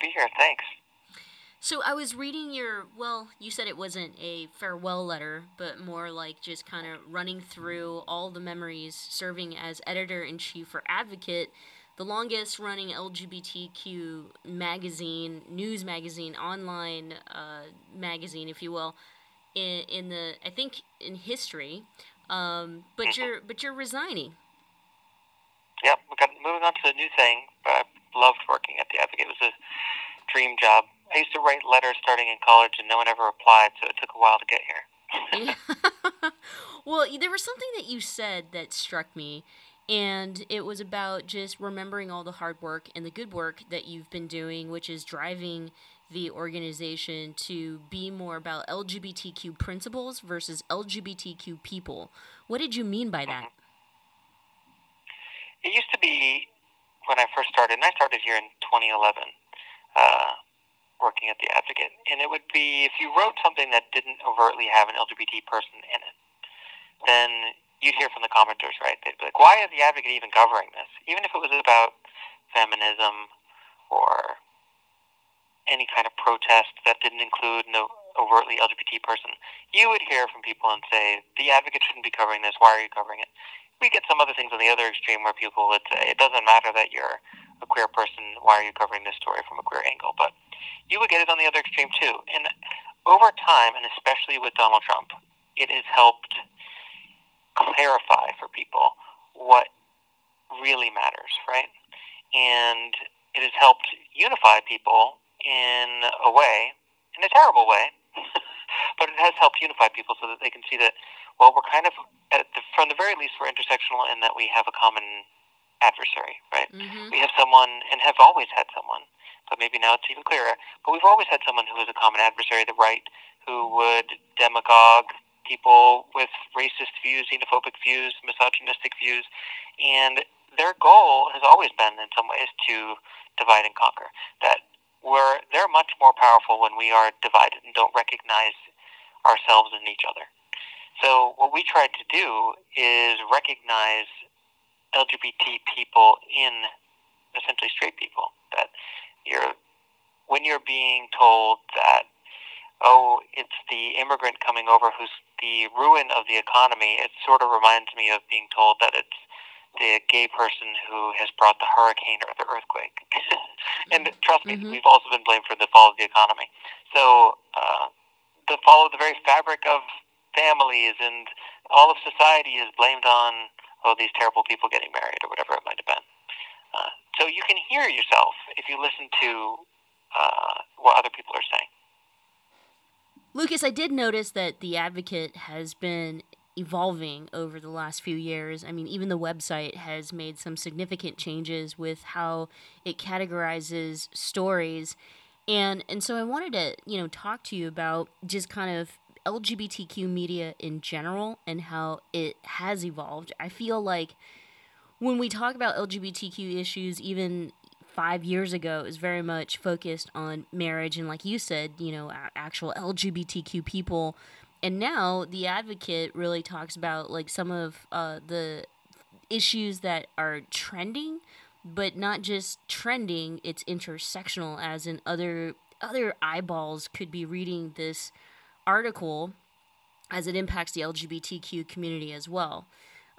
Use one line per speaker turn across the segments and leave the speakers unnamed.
be here. Thanks.
So I was reading your well, you said it wasn't a farewell letter, but more like just kind of running through all the memories serving as editor in chief for Advocate, the longest running LGBTQ magazine, news magazine, online uh, magazine, if you will, in, in the I think in history. Um, but mm-hmm. you're but you're resigning.
Yep, moving on to the new thing. But loved working at the Advocate. It was a dream job. I used to write letters starting in college, and no one ever replied, so it took a while to get here.
well, there was something that you said that struck me, and it was about just remembering all the hard work and the good work that you've been doing, which is driving the organization to be more about LGBTQ principles versus LGBTQ people. What did you mean by that? Mm-hmm.
It used to be when I first started, and I started here in 2011. Uh, working at the Advocate, and it would be if you wrote something that didn't overtly have an LGBT person in it, then you'd hear from the commenters, right? They'd be like, "Why is the Advocate even covering this?" Even if it was about feminism or any kind of protest that didn't include no overtly LGBT person, you would hear from people and say, "The Advocate shouldn't be covering this. Why are you covering it?" We get some other things on the other extreme where people would say, "It doesn't matter that you're a queer person. Why are you covering this story from a queer angle?" But you would get it on the other extreme too. And over time, and especially with Donald Trump, it has helped clarify for people what really matters, right? And it has helped unify people in a way, in a terrible way, but it has helped unify people so that they can see that, well, we're kind of, the, from the very least, we're intersectional in that we have a common adversary, right? Mm-hmm. We have someone, and have always had someone, but maybe now it's even clearer. But we've always had someone who is a common adversary, the right, who would demagogue people with racist views, xenophobic views, misogynistic views, and their goal has always been, in some ways, to divide and conquer. That we're they're much more powerful when we are divided and don't recognize ourselves in each other. So what we tried to do is recognize LGBT people in essentially straight people. That you're when you're being told that oh, it's the immigrant coming over who's the ruin of the economy. It sort of reminds me of being told that it's the gay person who has brought the hurricane or the earthquake. and trust me, mm-hmm. we've also been blamed for the fall of the economy. So uh, the fall of the very fabric of families and all of society is blamed on oh these terrible people getting married or whatever it might have been. Uh, so you can hear yourself if you listen to uh, what other people are saying.
Lucas, I did notice that the Advocate has been evolving over the last few years. I mean, even the website has made some significant changes with how it categorizes stories. And and so I wanted to, you know, talk to you about just kind of LGBTQ media in general and how it has evolved. I feel like when we talk about LGBTQ issues, even five years ago, it was very much focused on marriage and, like you said, you know, actual LGBTQ people. And now the advocate really talks about like some of uh, the issues that are trending, but not just trending. It's intersectional, as in other other eyeballs could be reading this article as it impacts the LGBTQ community as well.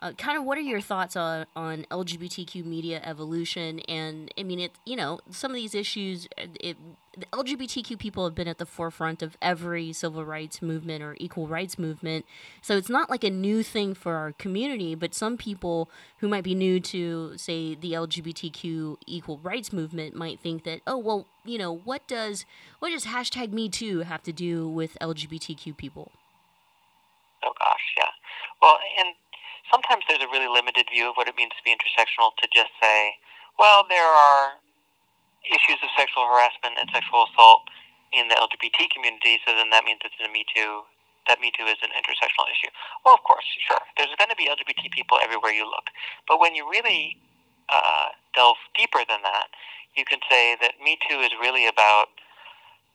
Uh, kind of what are your thoughts on, on LGBTQ media evolution? And I mean, it you know some of these issues, uh, it, the LGBTQ people have been at the forefront of every civil rights movement or equal rights movement. So it's not like a new thing for our community, but some people who might be new to, say, the LGBTQ equal rights movement might think that, oh well, you know, what does what does hashtag Me Too have to do with LGBTQ people?
Oh gosh, yeah. Well, and sometimes there's a really limited view of what it means to be intersectional to just say, well, there are issues of sexual harassment and sexual assault in the LGBT community, so then that means it's a Me Too. That Me Too is an intersectional issue. Well, of course, sure. There's going to be LGBT people everywhere you look, but when you really uh, delve deeper than that, you can say that Me Too is really about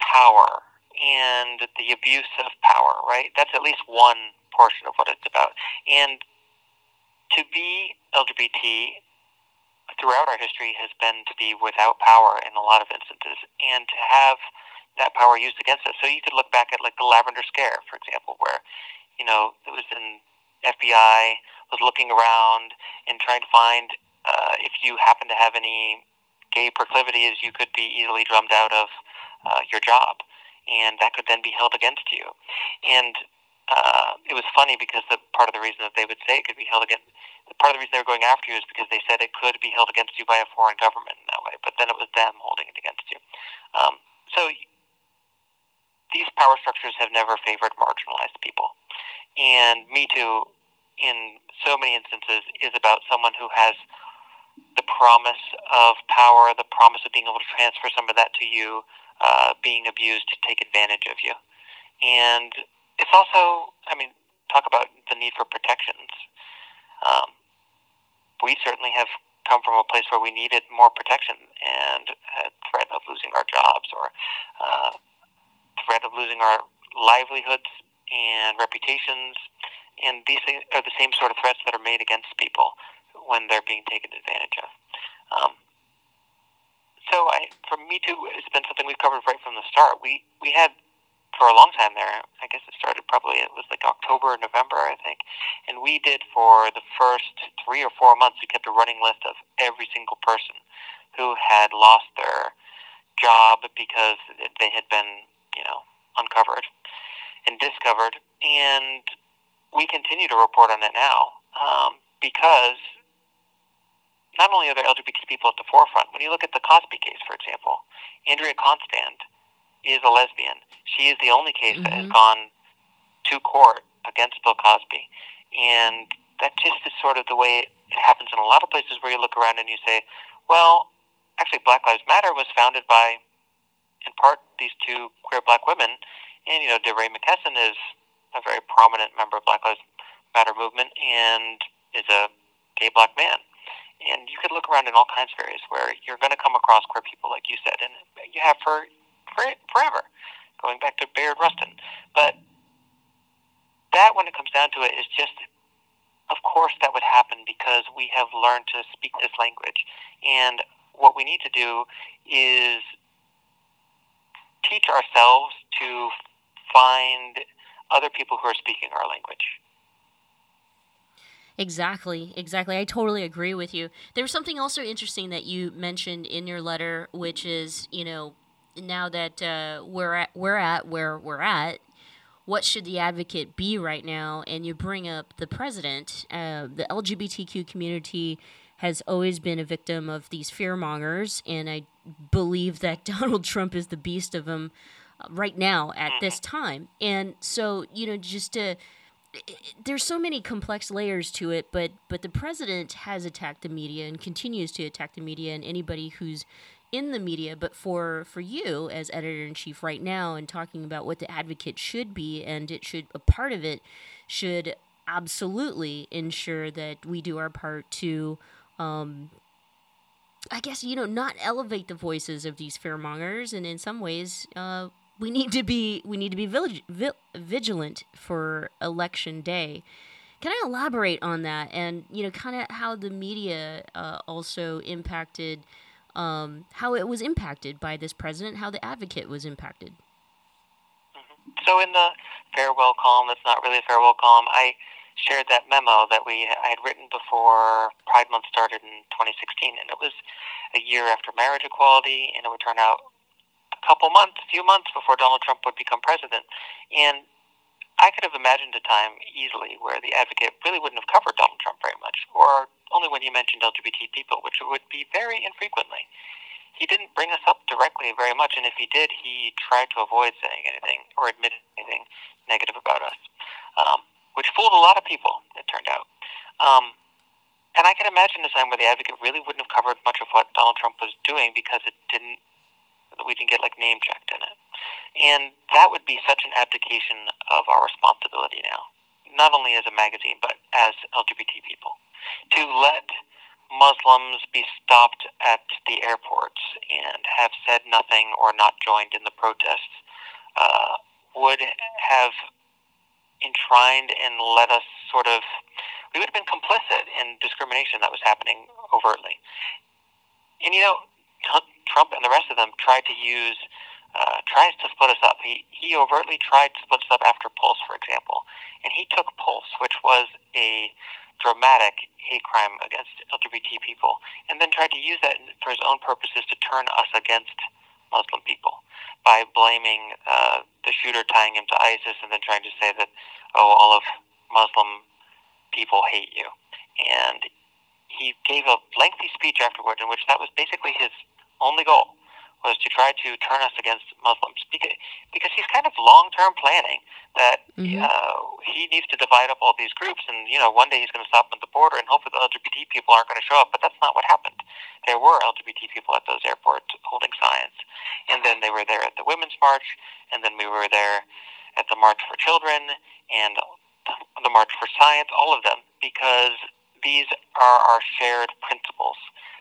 power and the abuse of power. Right? That's at least one portion of what it's about, and to be LGBT throughout our history has been to be without power in a lot of instances and to have that power used against us. So you could look back at like the Lavender Scare, for example, where you know it was in FBI was looking around and trying to find uh, if you happen to have any gay proclivities, you could be easily drummed out of uh, your job, and that could then be held against you. And uh, it was funny because the part of the reason that they would say it could be held against, part of the reason they were going after you is because they said it could be held against you by a foreign government in that way. But then it was them holding it against you. Um, so these power structures have never favored marginalized people, and Me Too, in so many instances, is about someone who has the promise of power, the promise of being able to transfer some of that to you, uh, being abused to take advantage of you. And it's also, I mean, talk about the need for protections. Um, we certainly have come from a place where we needed more protection and had threat of losing our jobs or uh, threat of losing our livelihoods and reputations. And these are the same sort of threats that are made against people when they're being taken advantage of. Um, so, I, for Me Too, it's been something we've covered right from the start. We we had for a long time there. I guess it started probably it was like October or November, I think, and we did for the first three or four months. We kept a running list of every single person who had lost their job because they had been, you know, uncovered and discovered, and we continue to report on it now um, because not only are there LGBT people at the forefront, when you look at the Cosby case, for example, Andrea Constand is a lesbian. She is the only case mm-hmm. that has mm-hmm. gone to court against Bill Cosby. And that just is sort of the way it happens in a lot of places where you look around and you say, well, actually, Black Lives Matter was founded by, in part, these two queer black women. And, you know, DeRay McKesson is a very prominent member of Black Lives Matter movement and is a gay black man. And you could look around in all kinds of areas where you're going to come across queer people, like you said, and you have for, for forever, going back to Bayard Rustin. But that, when it comes down to it, is just, of course, that would happen because we have learned to speak this language. And what we need to do is teach ourselves to find other people who are speaking our language.
Exactly, exactly. I totally agree with you. There was something also interesting that you mentioned in your letter, which is, you know, now that uh, we're at we're at where we're at, what should the advocate be right now? And you bring up the president. Uh, the LGBTQ community has always been a victim of these fear mongers, and I believe that Donald Trump is the beast of them uh, right now at this time. And so, you know, just to there's so many complex layers to it, but but the president has attacked the media and continues to attack the media and anybody who's in the media. But for for you as editor in chief right now and talking about what the advocate should be and it should a part of it should absolutely ensure that we do our part to. Um, I guess you know not elevate the voices of these fearmongers, and in some ways, uh, we need to be we need to be vigilant for election day. Can I elaborate on that and you know kind of how the media uh, also impacted um, how it was impacted by this president, how the advocate was impacted?
Mm-hmm. So in the farewell column, that's not really a farewell column. I shared that memo that we I had written before Pride Month started in 2016, and it was a year after marriage equality, and it would turn out a couple months, a few months before Donald Trump would become president. And I could have imagined a time easily where the advocate really wouldn't have covered Donald Trump very much, or only when he mentioned LGBT people, which would be very infrequently. He didn't bring us up directly very much, and if he did, he tried to avoid saying anything or admitting anything negative about us, um, which fooled a lot of people, it turned out. Um, and I can imagine a time where the advocate really wouldn't have covered much of what Donald Trump was doing because it didn't we can get like name checked in it. And that would be such an abdication of our responsibility now, not only as a magazine, but as LGBT people. To let Muslims be stopped at the airports and have said nothing or not joined in the protests uh, would have enshrined and let us sort of we would have been complicit in discrimination that was happening overtly. And you know, Trump and the rest of them tried to use uh, tries to split us up. He he overtly tried to split us up after Pulse, for example, and he took Pulse, which was a dramatic hate crime against LGBT people, and then tried to use that for his own purposes to turn us against Muslim people by blaming uh, the shooter tying him to ISIS and then trying to say that oh all of Muslim people hate you, and he gave a lengthy speech afterward in which that was basically his only goal was to try to turn us against Muslims because, because he's kind of long term planning that mm-hmm. uh, he needs to divide up all these groups and you know one day he's going to stop at the border and hopefully the LGBT people aren't going to show up but that's not what happened there were LGBT people at those airports holding signs and then they were there at the women's march and then we were there at the march for children and the march for science all of them because these are our shared principles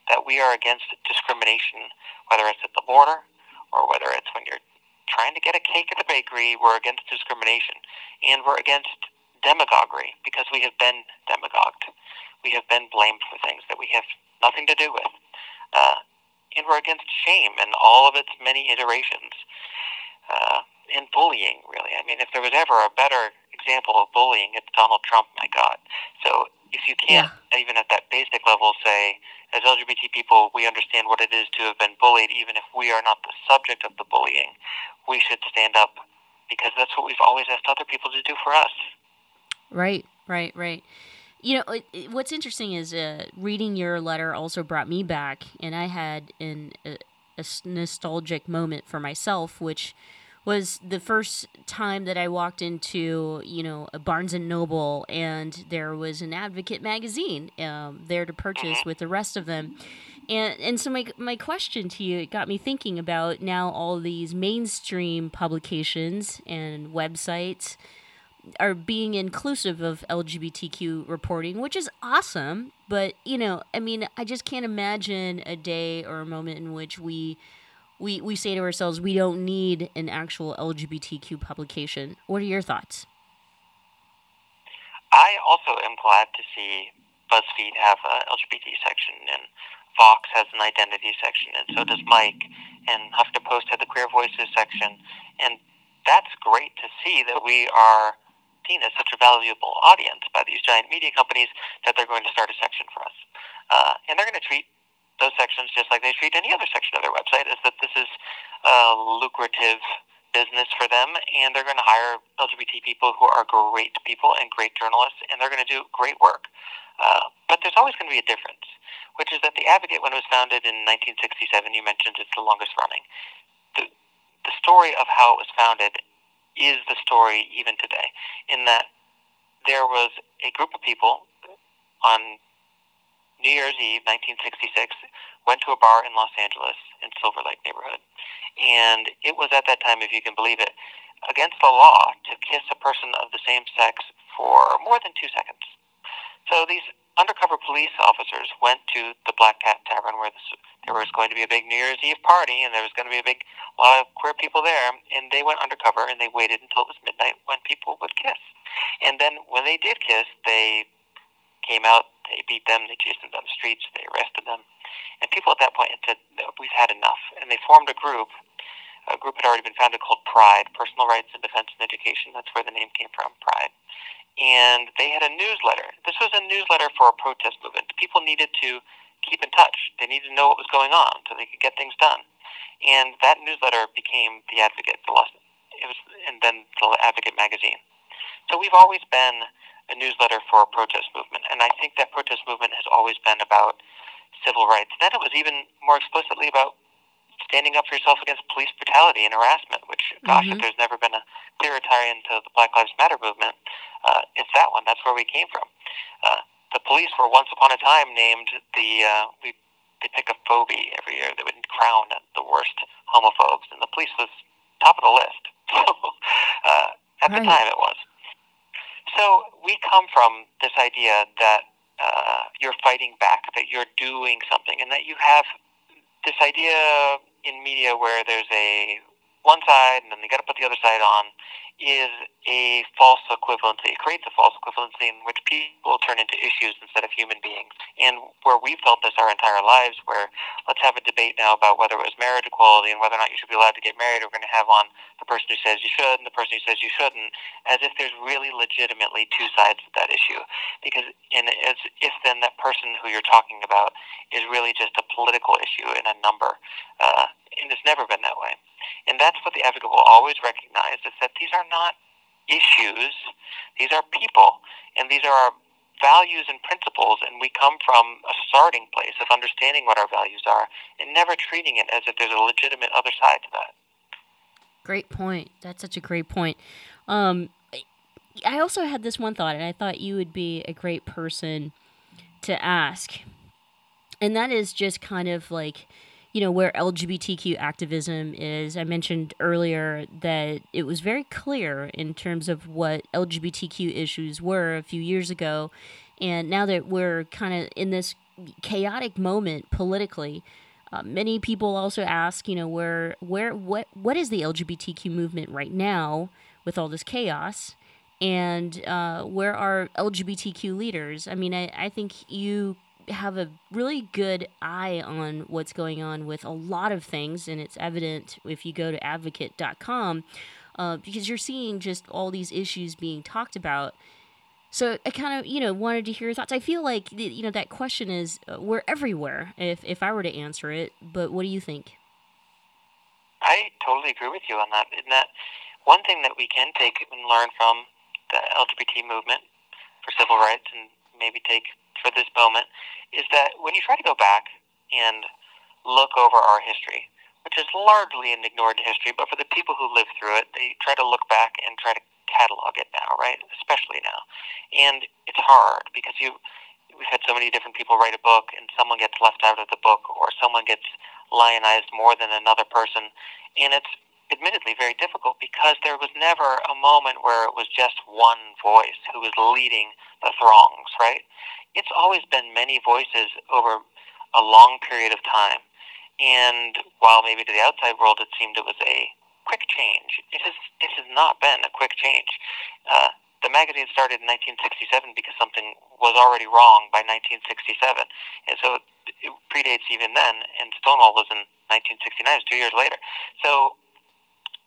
that we are against discrimination, whether it's at the border or whether it's when you're trying to get a cake at the bakery. We're against discrimination. And we're against demagoguery because we have been demagogued. We have been blamed for things that we have nothing to do with. Uh, and we're against shame and all of its many iterations. Uh, and bullying, really. I mean, if there was ever a better example of bullying, it's Donald Trump, my God. So if you can't, yeah. even at that basic level, say, as LGBT people, we understand what it is to have been bullied, even if we are not the subject of the bullying, we should stand up because that's what we've always asked other people to do for us.
Right, right, right. You know, it, it, what's interesting is uh, reading your letter also brought me back, and I had an, a, a nostalgic moment for myself, which was the first time that I walked into, you know, a Barnes and Noble, and there was an Advocate magazine um, there to purchase with the rest of them. And and so my my question to you it got me thinking about now all these mainstream publications and websites are being inclusive of LGBTQ reporting, which is awesome. But you know, I mean, I just can't imagine a day or a moment in which we we, we say to ourselves, we don't need an actual LGBTQ publication. What are your thoughts?
I also am glad to see BuzzFeed have an LGBT section, and Vox has an identity section, and so does Mic, and HuffPost had the queer voices section, and that's great to see that we are seen as such a valuable audience by these giant media companies that they're going to start a section for us, uh, and they're going to treat those sections just like they treat any other section of their website is that this is a lucrative business for them and they're going to hire LGBT people who are great people and great journalists and they're going to do great work. Uh, but there's always going to be a difference, which is that the Advocate, when it was founded in 1967, you mentioned it's the longest running. The, the story of how it was founded is the story even today, in that there was a group of people on New Year's Eve, 1966, went to a bar in Los Angeles in Silver Lake neighborhood. And it was at that time, if you can believe it, against the law to kiss a person of the same sex for more than two seconds. So these undercover police officers went to the Black Cat Tavern where this, there was going to be a big New Year's Eve party and there was going to be a big lot of queer people there. And they went undercover and they waited until it was midnight when people would kiss. And then when they did kiss, they came out, they beat them, they chased them down the streets, they arrested them. And people at that point said, we've had enough. And they formed a group. A group had already been founded called Pride, Personal Rights in Defense and Education. That's where the name came from, Pride. And they had a newsletter. This was a newsletter for a protest movement. People needed to keep in touch. They needed to know what was going on so they could get things done. And that newsletter became the Advocate. The Los, it was, and then the Advocate magazine. So we've always been a newsletter for a protest movement, and I think that protest movement has always been about civil rights. Then it was even more explicitly about standing up for yourself against police brutality and harassment. Which, gosh, mm-hmm. if there's never been a clearer tie-in to the Black Lives Matter movement, uh, it's that one. That's where we came from. Uh, the police were once upon a time named the uh, we they pick a phobie every year. They would crown the worst homophobes, and the police was top of the list. So uh, at right. the time, it was. So we come from this idea that uh, you're fighting back, that you're doing something, and that you have this idea in media where there's a one side and then they got to put the other side on is a false equivalency. It creates a false equivalency in which people turn into issues instead of human beings. And where we've felt this our entire lives, where let's have a debate now about whether it was marriage equality and whether or not you should be allowed to get married, we're going to have on the person who says you should and the person who says you shouldn't, as if there's really legitimately two sides to that issue. Because and as if then that person who you're talking about is really just a political issue and a number. Uh, and it's never been that way. And that's what the advocate will always recognize is that these are not issues, these are people, and these are our values and principles, and we come from a starting place of understanding what our values are and never treating it as if there's a legitimate other side to that.
Great point. That's such a great point. Um, I also had this one thought, and I thought you would be a great person to ask. And that is just kind of like you know, where LGBTQ activism is. I mentioned earlier that it was very clear in terms of what LGBTQ issues were a few years ago. And now that we're kind of in this chaotic moment politically, uh, many people also ask, you know, where, where, what, what is the LGBTQ movement right now with all this chaos? And uh, where are LGBTQ leaders? I mean, I, I think you have a really good eye on what's going on with a lot of things, and it's evident if you go to advocate.com uh, because you're seeing just all these issues being talked about. So I kind of, you know, wanted to hear your thoughts. I feel like, you know, that question is uh, we're everywhere if, if I were to answer it, but what do you think?
I totally agree with you on that. In that, one thing that we can take and learn from the LGBT movement for civil rights and maybe take for this moment is that when you try to go back and look over our history, which is largely an ignored history, but for the people who lived through it, they try to look back and try to catalog it now, right? Especially now. And it's hard because you we've had so many different people write a book and someone gets left out of the book or someone gets lionized more than another person and it's admittedly very difficult because there was never a moment where it was just one voice who was leading the throngs, right? It's always been many voices over a long period of time. And while maybe to the outside world it seemed it was a quick change, it has it has not been a quick change. Uh, the magazine started in 1967 because something was already wrong by 1967, and so it predates even then. And Stonewall was in 1969, it's two years later. So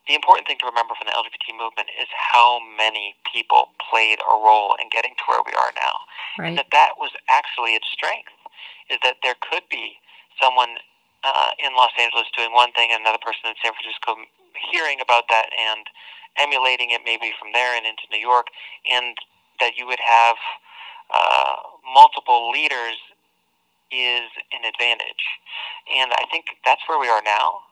the important thing to remember from the LGBT movement is how many people played a role in getting to where we are now. Right. And that that was actually its strength, is that there could be someone uh, in Los Angeles doing one thing and another person in San Francisco hearing about that and emulating it maybe from there and into New York, and that you would have uh, multiple leaders is an advantage. And I think that's where we are now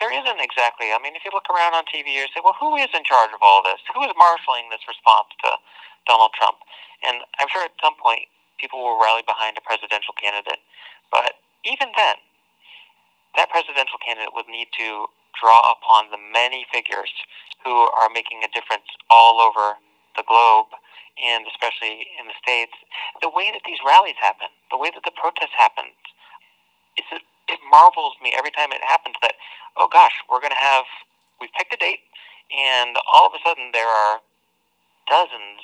there isn't exactly. I mean, if you look around on TV, you say, well, who is in charge of all this? Who is marshaling this response to Donald Trump? And I'm sure at some point people will rally behind a presidential candidate. But even then, that presidential candidate would need to draw upon the many figures who are making a difference all over the globe and especially in the States. The way that these rallies happen, the way that the protests happen, it's a it marvels me every time it happens that, oh gosh, we're going to have, we've picked a date, and all of a sudden there are dozens,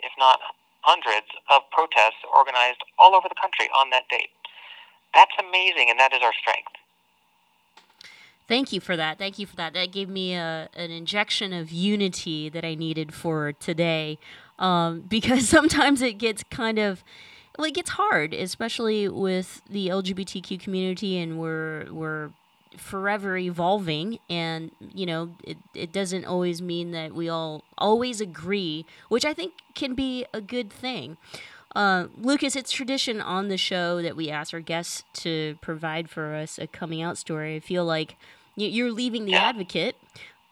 if not hundreds, of protests organized all over the country on that date. That's amazing, and that is our strength.
Thank you for that. Thank you for that. That gave me a, an injection of unity that I needed for today. Um, because sometimes it gets kind of well, it gets hard, especially with the LGBTQ community, and we're we're forever evolving and you know it, it doesn't always mean that we all always agree which i think can be a good thing. Uh, lucas it's tradition on the show that we ask our guests to provide for us a coming out story. I feel like you're leaving the advocate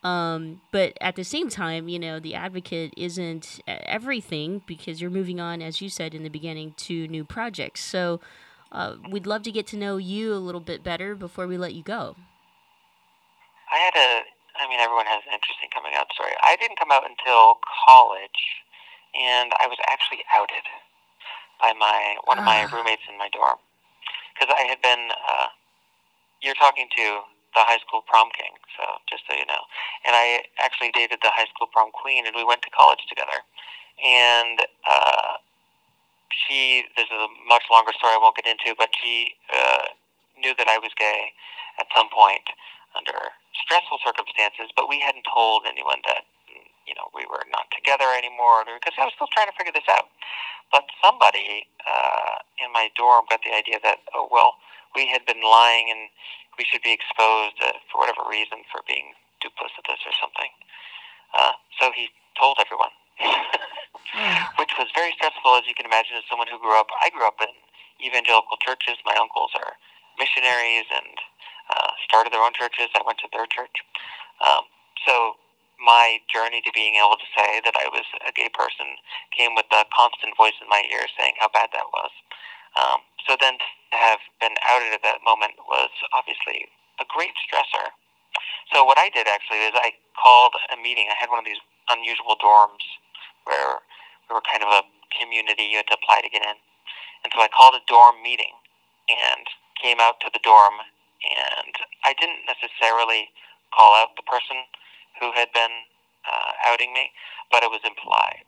um, but at the same time, you know, the advocate isn't everything because you're moving on, as you said in the beginning, to new projects. So uh, we'd love to get to know you a little bit better before we let you go.
I had a, I mean, everyone has an interesting coming out story. I didn't come out until college, and I was actually outed by my one of my ah. roommates in my dorm because I had been. Uh, you're talking to the high school prom king. So just so you know, and I actually dated the high school prom queen, and we went to college together. And uh, she, this is a much longer story I won't get into, but she uh, knew that I was gay at some point under stressful circumstances, but we hadn't told anyone that you know we were not together anymore because I was still trying to figure this out. But somebody uh, in my dorm got the idea that oh well we had been lying and we should be exposed uh, for whatever reason for being duplicitous or something. Uh, so he told everyone, which was very stressful, as you can imagine, as someone who grew up. I grew up in evangelical churches. My uncles are missionaries and uh, started their own churches. I went to their church. Um, so my journey to being able to say that I was a gay person came with a constant voice in my ear saying how bad that was. Um, so then to have been outed at that moment was obviously a great stressor. So what I did actually is I called a meeting. I had one of these unusual dorms where we were kind of a community. You had to apply to get in. And so I called a dorm meeting and came out to the dorm. And I didn't necessarily call out the person who had been uh, outing me, but it was implied.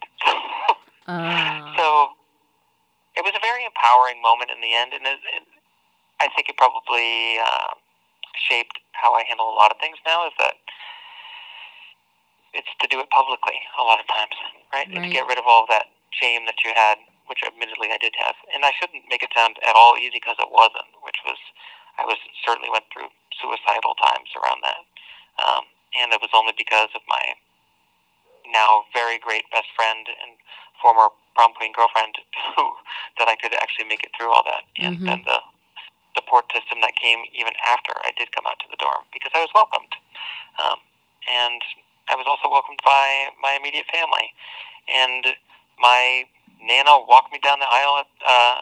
uh. So it was a very empowering moment in the end, and it, it, I think it probably uh, shaped how I handle a lot of things now. Is that it's to do it publicly a lot of times, right? right. to get rid of all of that shame that you had, which admittedly I did have, and I shouldn't make it sound at all easy because it wasn't. Which was, I was certainly went through suicidal times around that, um, and it was only because of my now very great best friend and former prom queen girlfriend who that I could actually make it through all that, and mm-hmm. then the support system that came even after I did come out to the dorm because I was welcomed, um, and I was also welcomed by my immediate family, and my nana walked me down the aisle, uh,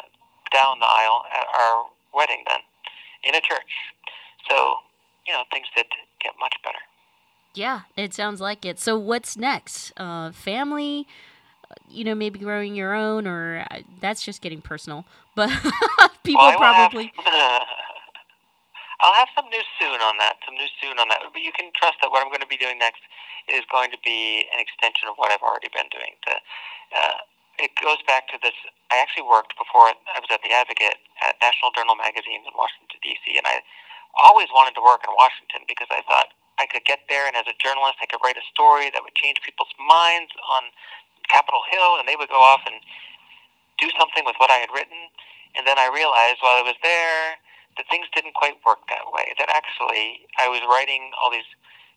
down the aisle at our wedding then, in a church. So you know things did get much better.
Yeah, it sounds like it. So what's next? Uh, family, you know, maybe growing your own, or uh, that's just getting personal. But people well, probably.
Have, I'll have some news soon on that. Some news soon on that. But you can trust that what I'm going to be doing next is going to be an extension of what I've already been doing. To, uh, it goes back to this. I actually worked before I was at the Advocate at National Journal magazine in Washington D.C. and I always wanted to work in Washington because I thought I could get there and as a journalist I could write a story that would change people's minds on Capitol Hill, and they would go off and do something with what I had written. And then I realized while I was there that things didn't quite work that way. That actually I was writing all these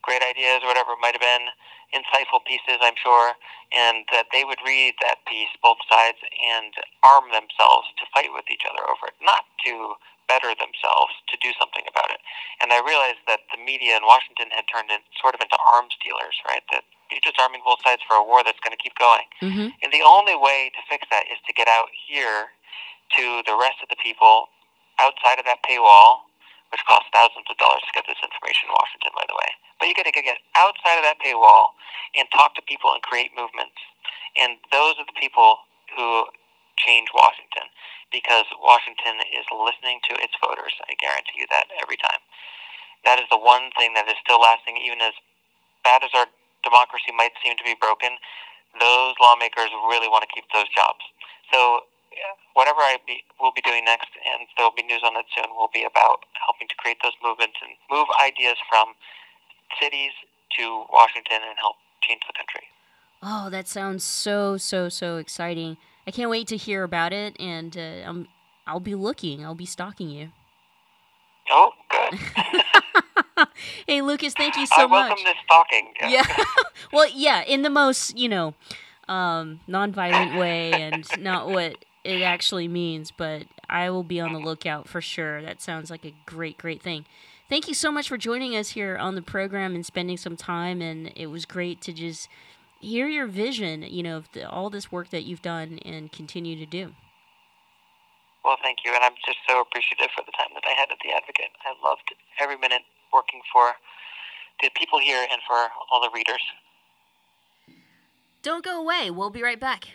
great ideas or whatever it might have been, insightful pieces, I'm sure, and that they would read that piece, both sides, and arm themselves to fight with each other over it, not to better themselves, to do something about it. And I realized that the media in Washington had turned in, sort of into arms dealers, right? That you're just arming both sides for a war that's going to keep going. Mm-hmm. And the only way to fix that is to get out here to the rest of the people outside of that paywall, which costs thousands of dollars to get this information in Washington, by the way. But you got to get outside of that paywall and talk to people and create movements. And those are the people who change Washington because Washington is listening to its voters. I guarantee you that every time. That is the one thing that is still lasting, even as bad as our democracy might seem to be broken, those lawmakers really want to keep those jobs. So whatever I be, will be doing next, and there will be news on it soon, will be about helping to create those movements and move ideas from cities to Washington and help change the country.
Oh, that sounds so so so exciting! I can't wait to hear about it, and uh, I'm I'll be looking. I'll be stalking you.
Oh, good.
hey, Lucas, thank you so
I welcome
much.
this talking.
Yeah. well, yeah, in the most, you know, um, non-violent way and not what it actually means, but I will be on the lookout for sure. That sounds like a great, great thing. Thank you so much for joining us here on the program and spending some time. And it was great to just hear your vision, you know, of the, all this work that you've done and continue to do.
Well, thank you, and I'm just so appreciative for the time that I had at the Advocate. I loved every minute working for the people here and for all the readers.
Don't go away. We'll be right back.